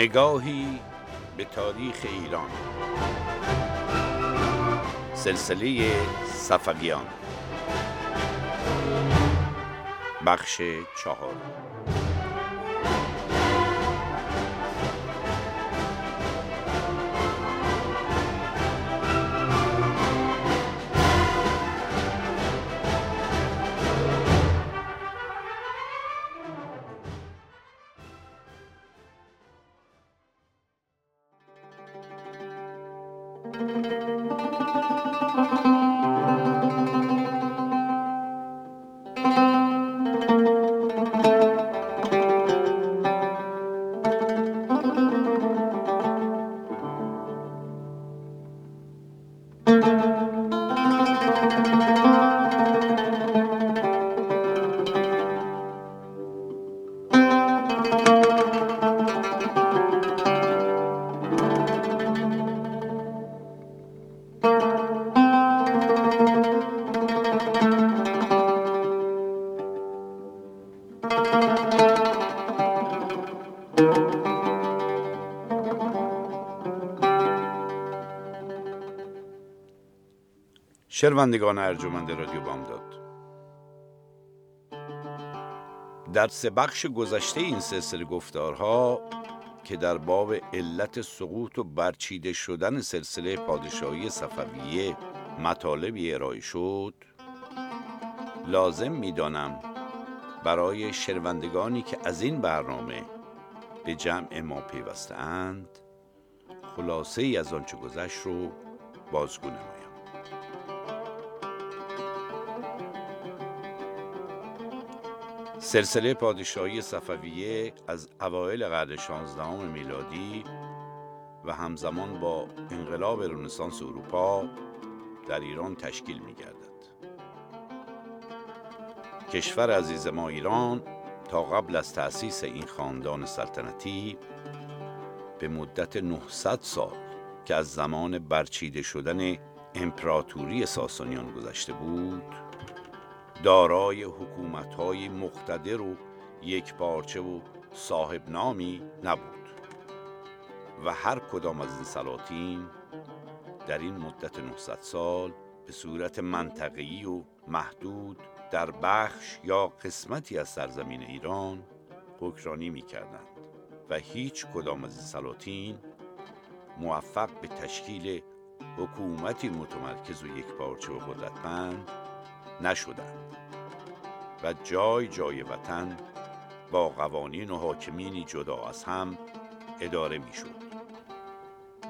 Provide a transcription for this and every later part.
نگاهی به تاریخ ایران. سلسله صفویان. بخش چهار شنوندگان ارجمند رادیو بامداد. در سه بخش گذشته این سلسله گفتارها که در باب علت سقوط و برچیده شدن سلسله پادشاهی صفویه مطالبی ارائه شد لازم می‌دانم برای شنوندگانی که از این برنامه به جمع ما پیوستند خلاصه ای از آنچه گذشت رو بازگو نمایم سلسله پادشاهی صفویه از اوایل قرن 16 میلادی و همزمان با انقلاب رنسانس اروپا در ایران تشکیل می گردد. کشور عزیز ما ایران تا قبل از تأسیس این خاندان سلطنتی به مدت 900 سال که از زمان برچیده شدن امپراتوری ساسانیان گذشته بود دارای حکومت‌های مقتدر و یک پارچه و صاحب نامی نبود. و هر کدام از این سلاطین در این مدت 900 سال به صورت منطقی و محدود در بخش یا قسمتی از سرزمین ایران حکرانی می کردند و هیچ کدام از این سلاطین موفق به تشکیل حکومتی متمرکز و یک پارچه و قدرتمند نشدند و جای جای وطن با قوانین و حاکمینی جدا از هم اداره می شد.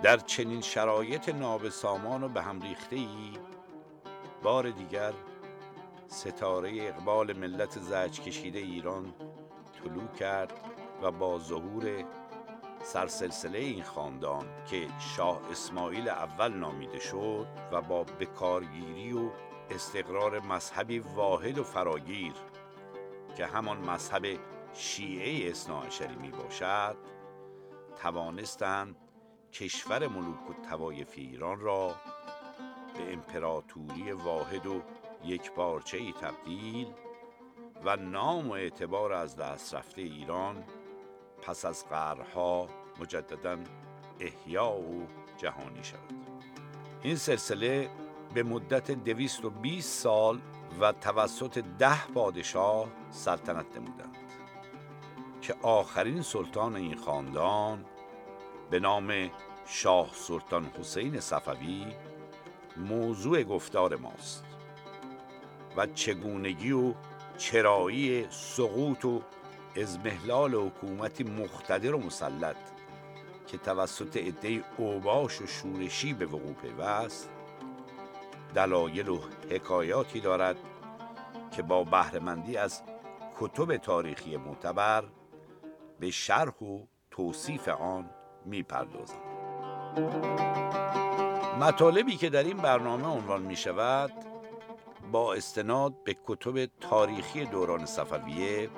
در چنین شرایط نابسامان و به هم ریخته ای بار دیگر ستاره اقبال ملت زج کشیده ایران طلوع کرد و با ظهور سرسلسله این خاندان که شاه اسماعیل اول نامیده شد و با بکارگیری و استقرار مذهبی واحد و فراگیر که همان مذهب شیعه اصناعشری می باشد توانستند کشور ملوک و توایف ایران را به امپراتوری واحد و یک پارچه ای تبدیل و نام و اعتبار از دست رفته ایران پس از قرها مجددا احیا و جهانی شود. این سلسله به مدت دویست و بیست سال و توسط ده پادشاه سلطنت نمودند که آخرین سلطان این خاندان به نام شاه سلطان حسین صفوی موضوع گفتار ماست و چگونگی و چرایی سقوط و ازمهلال حکومتی مقتدر و مسلط که توسط عده اوباش و شورشی به وقوع پیوست دلایل و حکایاتی دارد که با بهرهمندی از کتب تاریخی معتبر به شرح و توصیف آن می‌پردازم مطالبی که در این برنامه عنوان می شود با استناد به کتب تاریخی دوران صفویه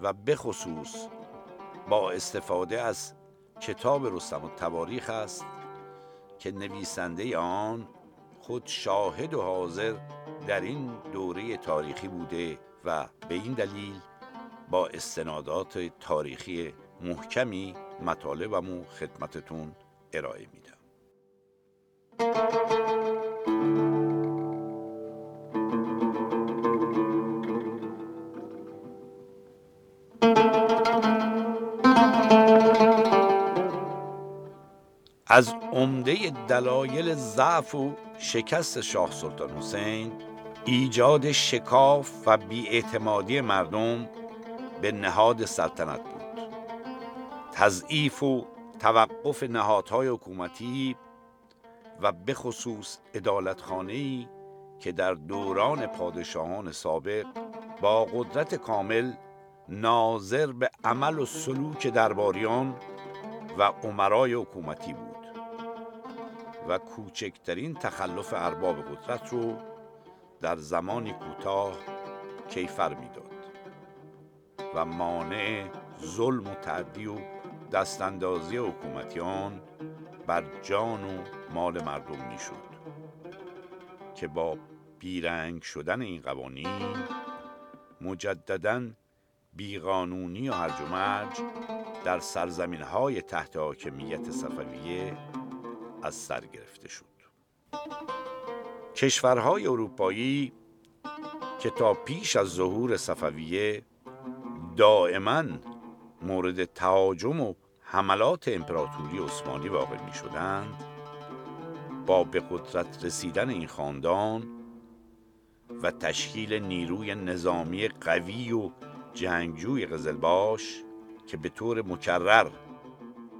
و به خصوص با استفاده از کتاب رستم و تواریخ است که نویسنده آن خود شاهد و حاضر در این دوره تاریخی بوده و به این دلیل با استنادات تاریخی محکمی مطالبمو خدمتتون ارائه میدم. عمده دلایل ضعف و شکست شاه سلطان حسین ایجاد شکاف و بیاعتمادی مردم به نهاد سلطنت بود. تضعیف و توقف نهادهای حکومتی و به خصوص ای که در دوران پادشاهان سابق با قدرت کامل ناظر به عمل و سلوک درباریان و عمرای حکومتی بود. و کوچکترین تخلف ارباب قدرت رو در زمانی کوتاه کیفر می‌داد و مانع ظلم و تعدی و دستاندازی حکومتیان بر جان و مال مردم می‌شد که با بیرنگ شدن این قوانین مجددا بیقانونی و هرج و مرج در سرزمین های تحت حاکمیت صفویه از سر گرفته شد. کشورهای اروپایی که تا پیش از ظهور صفویه دائما مورد تهاجم و حملات امپراتوری عثمانی واقع می شدند با به قدرت رسیدن این خاندان و تشکیل نیروی نظامی قوی و جنگجوی قزلباش که به طور مکرر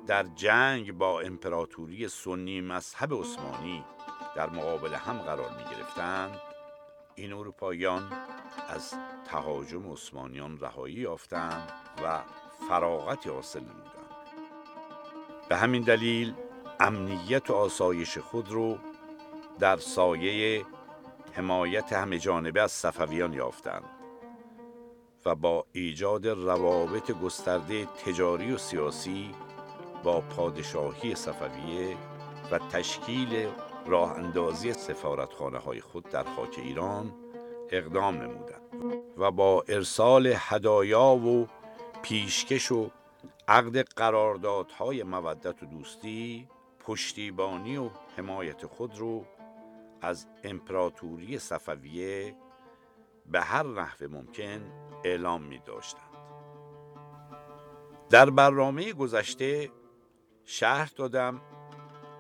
در جنگ با امپراتوری سنی مذهب عثمانی در مقابل هم قرار می گرفتند این اروپاییان از تهاجم عثمانیان رهایی یافتند و فراغتی حاصل نمودند به همین دلیل امنیت و آسایش خود رو در سایه حمایت همه جانبه از صفویان یافتند و با ایجاد روابط گسترده تجاری و سیاسی با پادشاهی صفویه و تشکیل راه اندازی سفارتخانه های خود در خاک ایران اقدام نمودند و با ارسال هدایا و پیشکش و عقد قراردادهای مودت و دوستی پشتیبانی و حمایت خود رو از امپراتوری صفویه به هر نحو ممکن اعلام می داشتند. در برنامه گذشته شهر دادم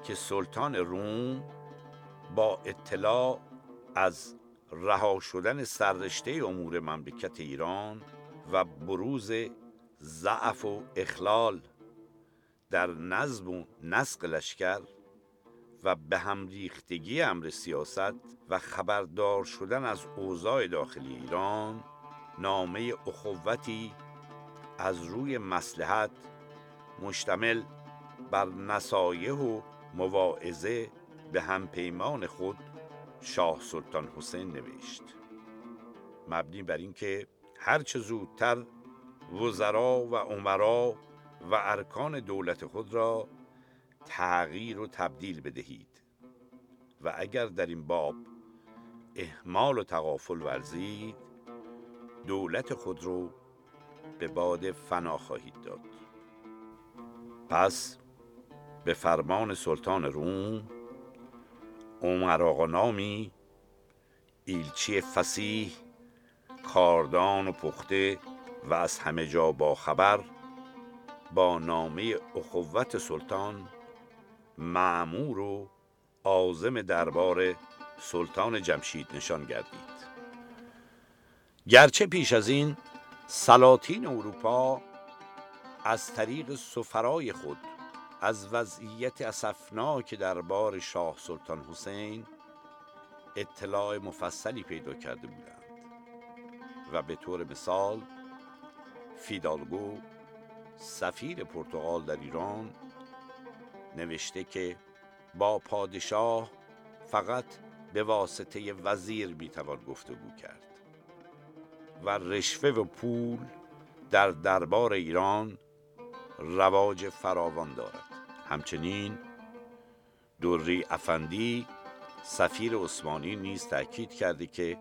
که سلطان روم با اطلاع از رها شدن سررشته امور مملکت ایران و بروز ضعف و اخلال در نظم و نسق لشکر و به هم ریختگی امر سیاست و خبردار شدن از اوضاع داخلی ایران نامه اخوتی از روی مسلحت مشتمل بر نصایح و مواعظه به همپیمان خود شاه سلطان حسین نوشت. مبنی بر اینکه هرچه زودتر وزرا و عمرا و ارکان دولت خود را تغییر و تبدیل بدهید و اگر در این باب احمال و تغافل ورزید دولت خود رو به باد فنا خواهید داد. پس به فرمان سلطان روم عمر آقا نامی ایلچی فسیح کاردان و پخته و از همه جا با خبر با نامه اخوت سلطان معمور و عازم دربار سلطان جمشید نشان گردید. گرچه پیش از این سلاطین اروپا از طریق سفرای خود از وضعیت اسفناک دربار شاه سلطان حسین اطلاع مفصلی پیدا کرده بودند و به طور مثال فیدالگو سفیر پرتغال در ایران نوشته که با پادشاه فقط به واسطه وزیر می‌توان گفتگو کرد و رشوه و پول در دربار ایران رواج فراوان دارد. همچنین دوری افندی سفیر عثمانی نیز تاکید کرده که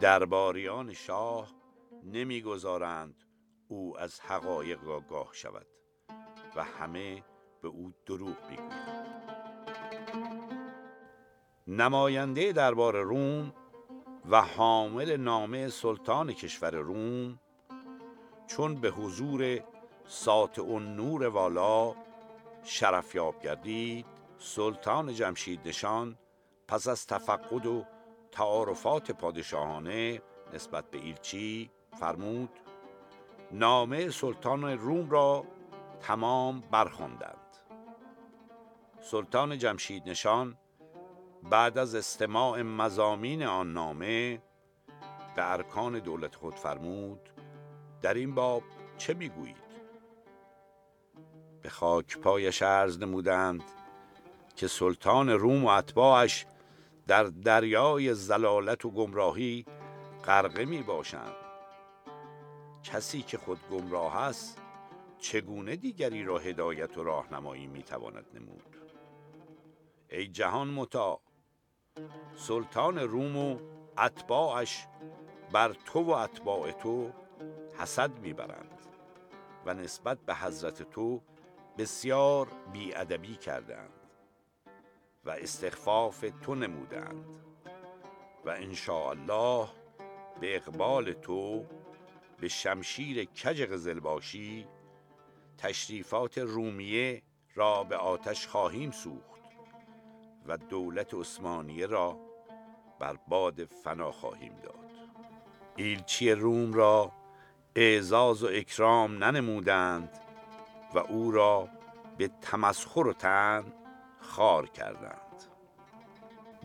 درباریان شاه نمی‌گذارند او از حقایق آگاه شود و همه به او دروغ می‌گویند. نماینده دربار روم و حامل نامه سلطان کشور روم چون به حضور ساطع نور والا شرفیاب گردید سلطان جمشید نشان پس از تفقد و تعارفات پادشاهانه نسبت به ایلچی فرمود نامه سلطان روم را تمام برخواندند. سلطان جمشید نشان بعد از استماع مزامین آن نامه به ارکان دولت خود فرمود در این باب چه می‌گویید؟ به خاک پایش عرض نمودند که سلطان روم و اتباعش در دریای زلالت و گمراهی غرقه می باشند. کسی که خود گمراه است چگونه دیگری را هدایت و راهنمایی می تواند نمود؟ ای جهان متا سلطان روم و اتباعش بر تو و اتباع تو حسد می‌برند و نسبت به حضرت تو بسیار بیادبی کردند و استخفاف تو نمودند و الله به اقبال تو به شمشیر کج قزلباشی تشریفات رومیه را به آتش خواهیم سوخت و دولت عثمانیه را بر باد فنا خواهیم داد. ایلچی روم را اعزاز و اکرام ننمودند و او را به تمسخر و تن خار کردند.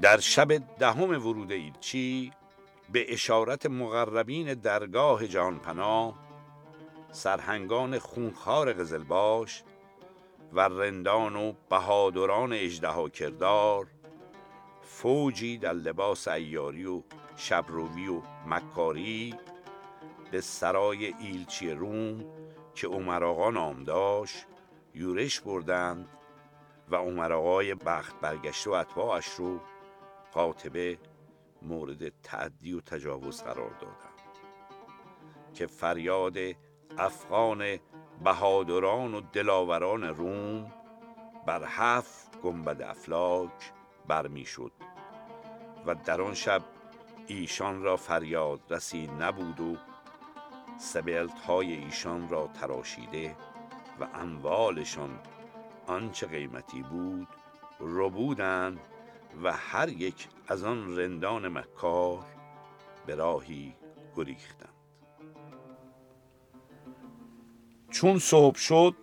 در شب دهم ورود ایلچی به اشارت مقربین درگاه جانپنا سرهنگان خونخار قزلباش و رندان و بهادران اجدها کردار فوجی در لباس ایاری و شبروی و مکاری به سرای ایلچی روم که عمر نام داشت یورش بردند و عمر بخت برگشته و اتباعش رو قاطبه مورد تعدی و تجاوز قرار دادند که فریاد افغان بهادران و دلاوران روم بر هفت گنبد افلاک برمی شد و در آن شب ایشان را فریاد رسی نبود و سبلت های ایشان را تراشیده و اموالشان آنچه قیمتی بود ربودند و هر یک از آن رندان مکار به راهی گریختند. چون صبح شد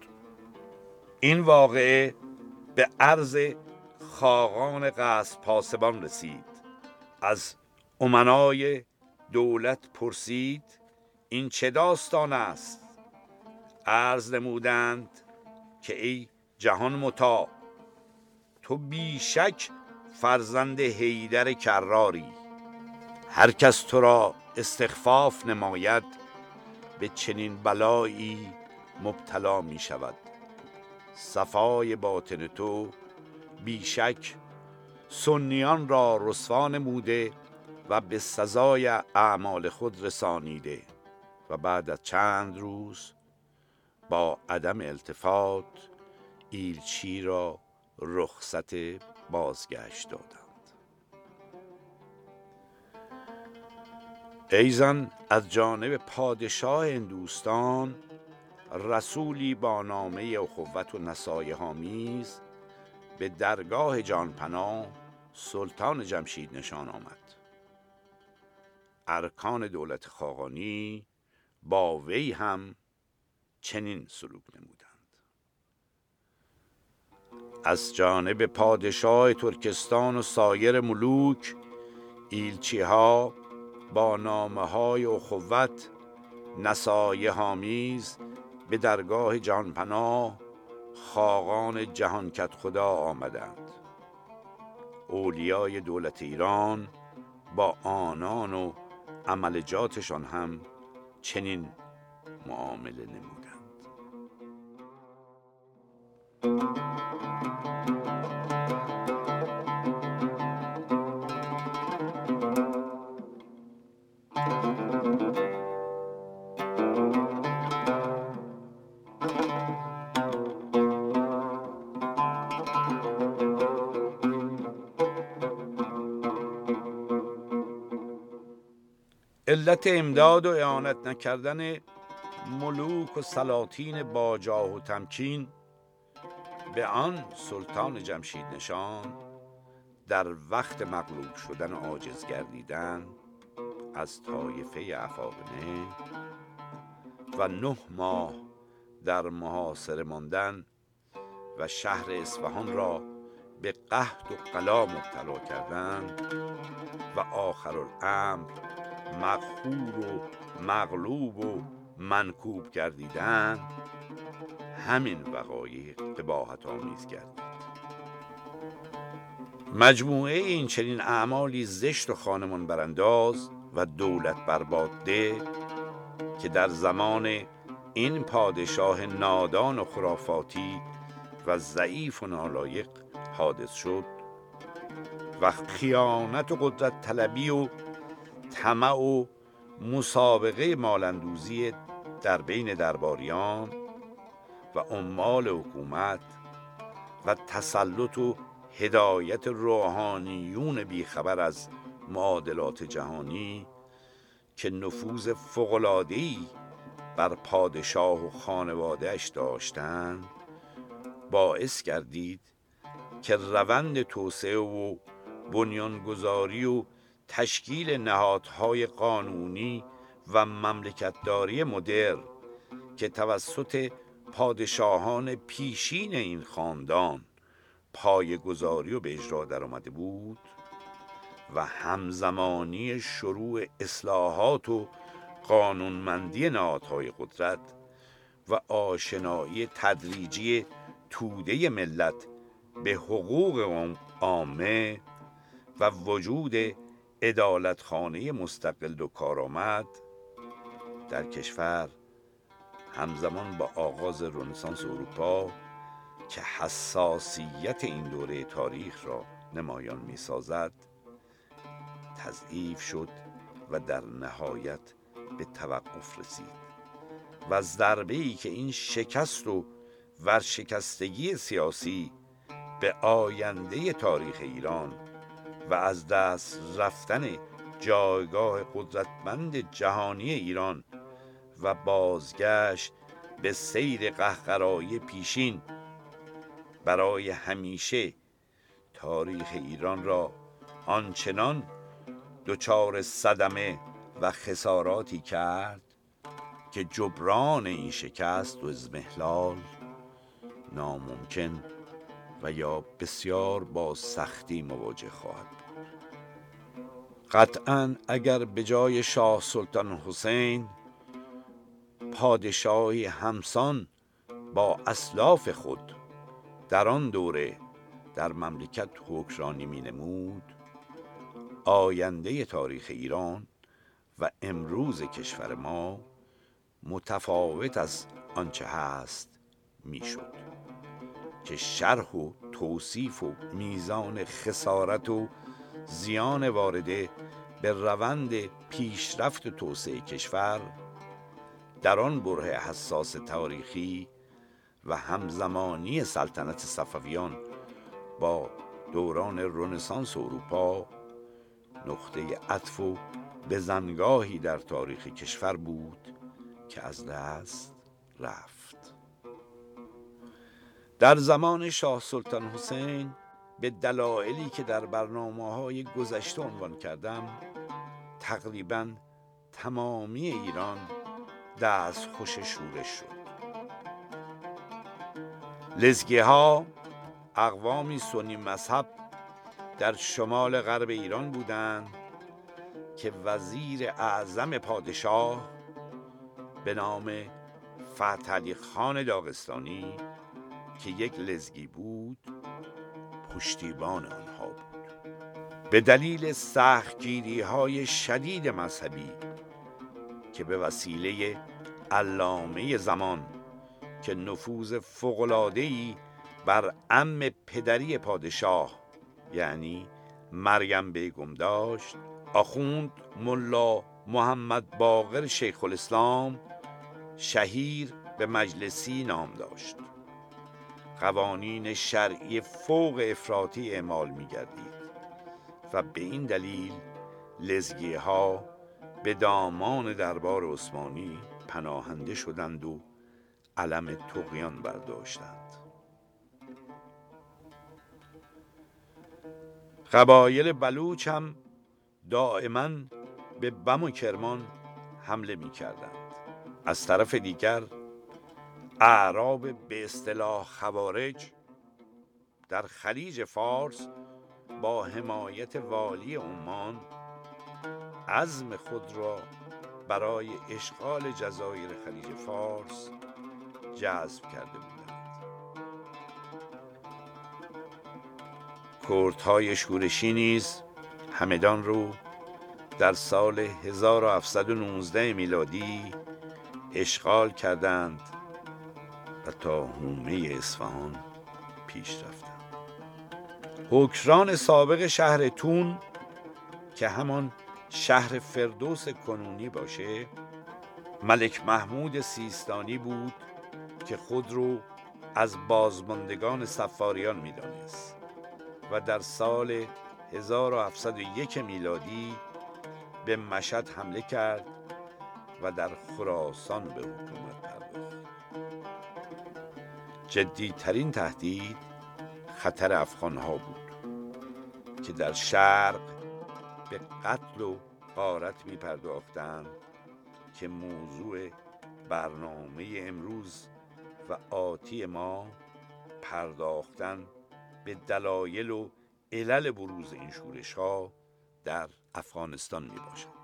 این واقعه به عرض خاقان قصد پاسبان رسید. از امنای دولت پرسید این چه داستان است؟ عرض نمودند که ای جهان متا تو بیشک فرزند حیدر کراری. هر کس تو را استخفاف نماید به چنین بلایی مبتلا می شود. صفای باطن تو بیشک سنیان را رسوا نموده و به سزای اعمال خود رسانیده. و بعد از چند روز با عدم التفات ایلچی را رخصت بازگشت دادند. ایزن از جانب پادشاه هندوستان رسولی با نامه اخوت و نصایح آمیز به درگاه جانپنا سلطان جمشید نشان آمد. ارکان دولت خاقانی با وی هم چنین سلوک نمودند. از جانب پادشاه ترکستان و سایر ملوک ایلچی ها با نامه های اخوت نسایه هامیز به درگاه جانپناه خاقان جهانکت خدا آمدند. اولیای دولت ایران با آنان و عملجاتشان هم چنین معامله نمودند. علت امداد و اعانت نکردن ملوک و سلاطین باجاه و تمکین به آن سلطان جمشید نشان در وقت مغلوب شدن و عاجز گردیدن از طایفه افاقنه و نه ماه در محاصره ماندن و شهر اصفهان را به قحط و قلا مبتلا کردن و آخر الامر مغفور و مغلوب و منکوب گردیدن همین وقایع قباحت آمیز گردید مجموعه این چنین اعمالی زشت و خانمان برانداز و دولت برباده که در زمان این پادشاه نادان و خرافاتی و ضعیف و نالایق حادث شد و خیانت و قدرت طلبی و طمع و مسابقه مالندوزی در بین درباریان و عمال حکومت و تسلط و هدایت روحانیون بیخبر از معادلات جهانی که نفوذ فوق‌العاده‌ای بر پادشاه و خانوادهش داشتند باعث گردید که روند توسعه و بنیانگذاری و تشکیل نهادهای قانونی و مملکتداری مدر که توسط پادشاهان پیشین این خاندان گذاری و به اجرا در آمده بود و همزمانی شروع اصلاحات و قانونمندی نهادهای قدرت و آشنایی تدریجی توده ملت به حقوق عامه و وجود ادالتخانه مستقل و کارآمد در کشور همزمان با آغاز رنسانس اروپا که حساسیت این دوره تاریخ را نمایان می سازد تضعیف شد و در نهایت به توقف رسید. و ضربه ای که این شکست و ورشکستگی سیاسی به آینده تاریخ ایران و از دست رفتن جایگاه قدرتمند جهانی ایران و بازگشت به سیر قهقرایی پیشین برای همیشه تاریخ ایران را آنچنان دچار صدمه و خساراتی کرد که جبران این شکست و ازمهلال ناممکن و یا بسیار با سختی مواجه خواهد قطعا اگر به جای شاه سلطان حسین پادشاهی همسان با اسلاف خود در آن دوره در مملکت حکرانی می نمود آینده تاریخ ایران و امروز کشور ما متفاوت از آنچه هست می‌شد. که شرح و توصیف و میزان خسارت و زیان وارده به روند پیشرفت توسعه کشور در آن بره حساس تاریخی و همزمانی سلطنت صفویان با دوران رنسانس اروپا نقطه عطف و بزنگاهی در تاریخ کشور بود که از دست رفت. در زمان شاه سلطان حسین به دلایلی که در برنامه های گذشته عنوان کردم تقریبا تمامی ایران دست خوش شورش شد. لزگی ها اقوامی سنی مذهب در شمال غرب ایران بودند که وزیر اعظم پادشاه به نام فتحعلی خان داغستانی که یک لزگی بود پشتیبان آنها بود. به دلیل سختگیری های شدید مذهبی که به وسیله علامه زمان که نفوذ فوق‌العاده‌ای بر ام پدری پادشاه یعنی مریم بیگم داشت آخوند ملا محمد باقر شیخ الاسلام شهیر به مجلسی نام داشت. قوانین شرعی فوق افراطی اعمال می گردید و به این دلیل لزگی ها به دامان دربار عثمانی پناهنده شدند و علم تقیان برداشتند. قبایل بلوچ هم دائما به بم و کرمان حمله می کردند از طرف دیگر اعراب به اصطلاح خوارج در خلیج فارس با حمایت والی عمان عزم خود را برای اشغال جزایر خلیج فارس جذب کرده بودند. کردهای شورشی نیز همدان رو در سال 1719 میلادی اشغال کردند. تا هومه اصفهان پیش رفتند حکران سابق شهر تون که همان شهر فردوس کنونی باشه ملک محمود سیستانی بود که خود رو از بازماندگان سفاریان می‌دانست و در سال 1701 میلادی به مشهد حمله کرد و در خراسان به حکومت پرداخت. جدیترین تهدید خطر افغانها بود که در شرق به قتل و غارت می پرداختند که موضوع برنامه امروز و آتی ما پرداختن به دلایل و علل بروز این شورش ها در افغانستان می باشد.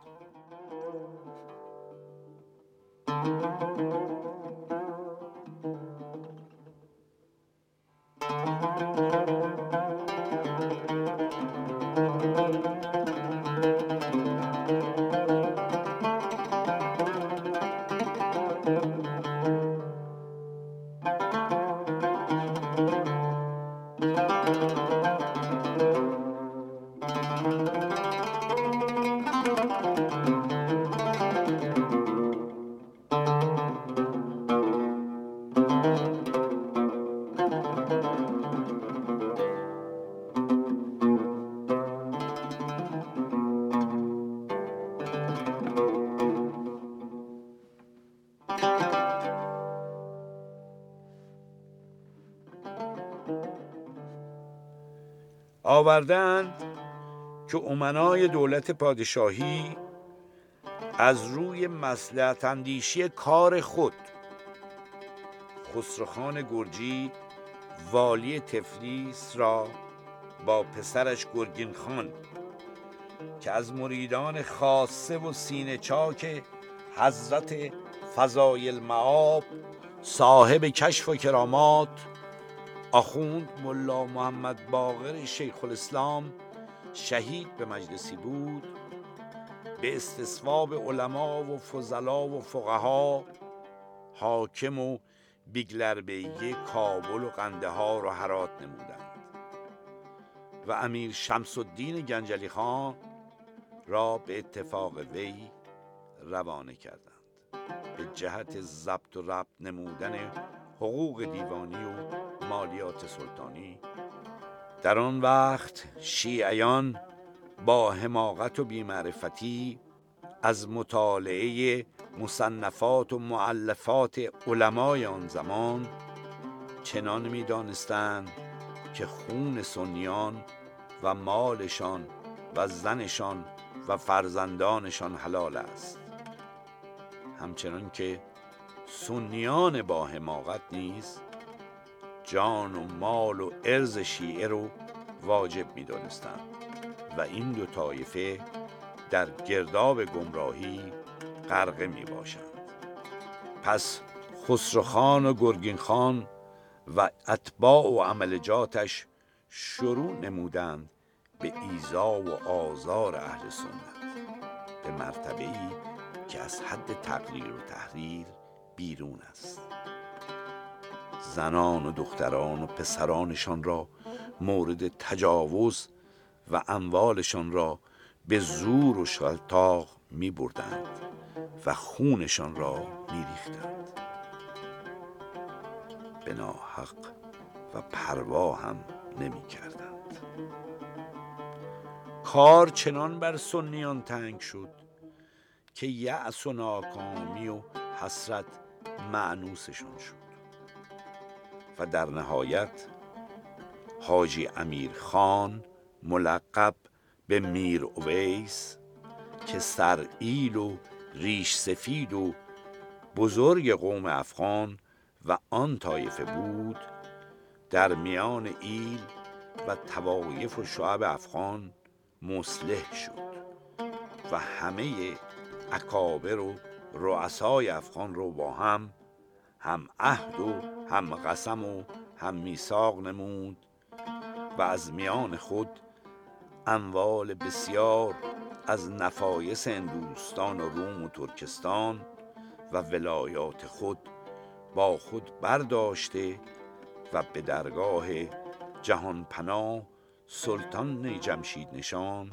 آوردند که امنای دولت پادشاهی از روی مسلحت اندیشی کار خود خسروخان گرجی والی تفلیس را با پسرش گرگین خان که از مریدان خاصه و سینه چاک حضرت فضایل معاب صاحب کشف و کرامات آخوند ملا محمد باقر شیخ الاسلام شهید به مجلسی بود. به استصواب علما و فضلا و فقها حاکم و بیگلربیه کابل و قندهار و حرات نمودند. و امیر شمس الدین گنجلی خان را به اتفاق وی روانه کردند. به جهت ضبط و ربط نمودن حقوق دیوانی و مالیات سلطانی. در آن وقت شیعیان با حماقت و بیمعرفتی از مطالعه مصنفات و معلفات علمای آن زمان چنان می دانستند که خون سنیان و مالشان و زنشان و فرزندانشان حلال است. همچنان که سنیان با حماقت نیز جان و مال و ارز شیعه رو واجب می دانستند و این دو طایفه در گرداب گمراهی غرقه می باشند پس خسروخان و گرگین خان و اتباع و عملجاتش شروع نمودند به ایزا و آزار اهل سنت به مرتبه ای که از حد تقریر و تحریر بیرون است. زنان و دختران و پسرانشان را مورد تجاوز و اموالشان را به زور و شلتاق می بردند و خونشان را می ریختند به ناحق و پروا هم نمی کردند کار چنان بر سنیان تنگ شد که یأس و ناکامی و حسرت معنوسشان شد. و در نهایت حاجی امیر خان ملقب به میر اویس که سرئیل و ریش سفید و بزرگ قوم افغان و آن طایفه بود در میان ایل و توایف و شعب افغان مصلح شد و همه اکابر و رؤسای افغان رو با هم هم عهد و هم قسم و هم میثاق نمود و از میان خود اموال بسیار از نفایس هندوستان و روم و ترکستان و ولایات خود با خود برداشته و به درگاه جهان پناه سلطان جمشید نشان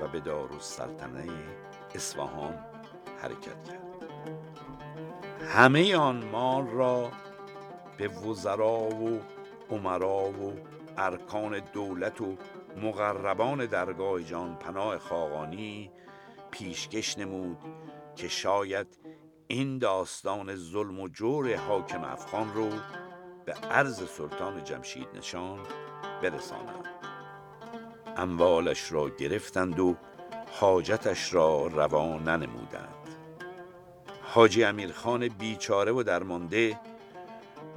و به دارالسلطنه اصفهان حرکت کرد. همه آن مال را به وزرا و عمرا و ارکان دولت و مقربان درگاه جان پناه خاقانی پیشکش نمود که شاید این داستان ظلم و جور حاکم افغان رو به عرض سلطان جمشید نشان برسانند اموالش را گرفتند و حاجتش را روا ننمودند. حاجی امیرخان بیچاره و درمانده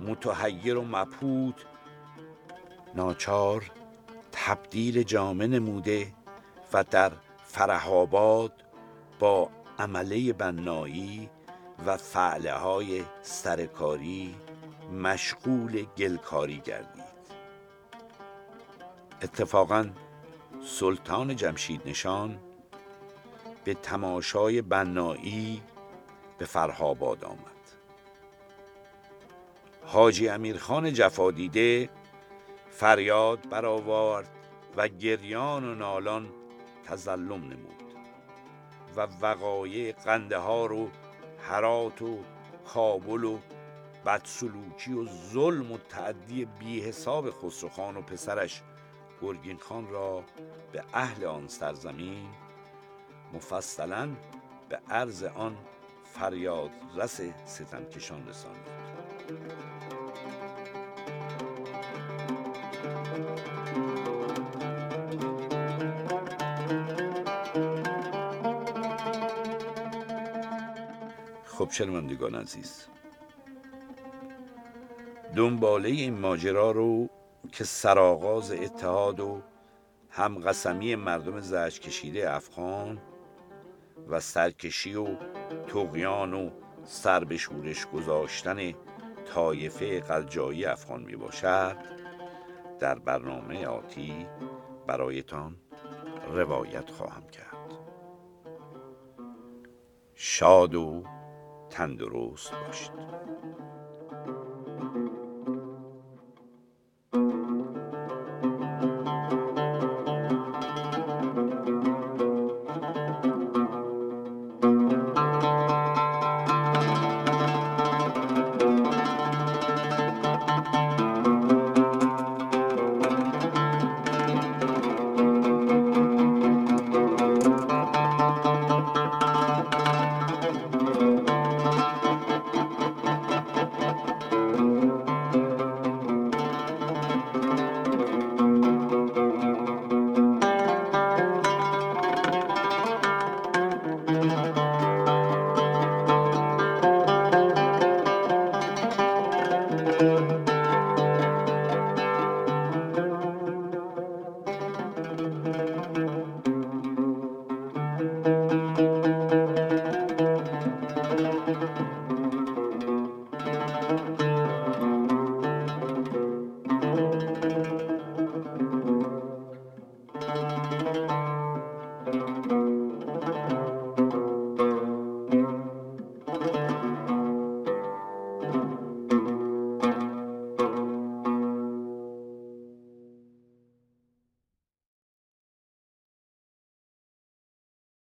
متحیر و مبهوت ناچار تبدیل جامعه نموده و در فرهاباد با عمله بنایی و فعله های سرکاری مشغول گلکاری گردید. اتفاقا سلطان جمشید نشان به تماشای بنایی به فرهاباد آمد. حاجی امیرخان جفا دیده فریاد برآورد و گریان و نالان تظلم نمود و وقایع قندهار و هرات و کابل و بدسلوکی و ظلم و تعدی بی حساب خسروخان و پسرش گرگین خان را به اهل آن سرزمین مفصلا به عرض آن فریاد رس ستمکشان رساند. خب شنوندگان عزیز دنباله این ماجرا رو که سرآغاز اتحاد و همقسمی مردم زرج کشیده افغان و سرکشی و تقیان و سر به شورش گذاشتن طایفه قلجایی افغان می باشد در برنامه آتی برایتان روایت خواهم کرد. شاد و تندرست باشید.